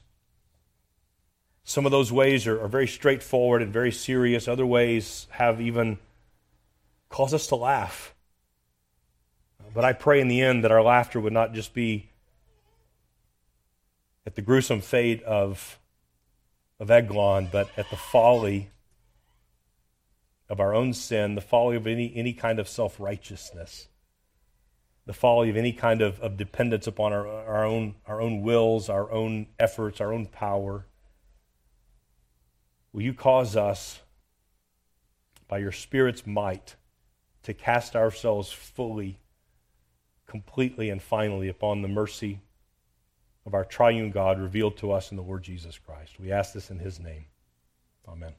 Some of those ways are, are very straightforward and very serious. Other ways have even caused us to laugh. But I pray in the end that our laughter would not just be at the gruesome fate of, of Eglon, but at the folly of our own sin, the folly of any, any kind of self righteousness the folly of any kind of, of dependence upon our, our, own, our own wills, our own efforts, our own power. Will you cause us, by your Spirit's might, to cast ourselves fully, completely, and finally upon the mercy of our triune God revealed to us in the Lord Jesus Christ? We ask this in his name. Amen.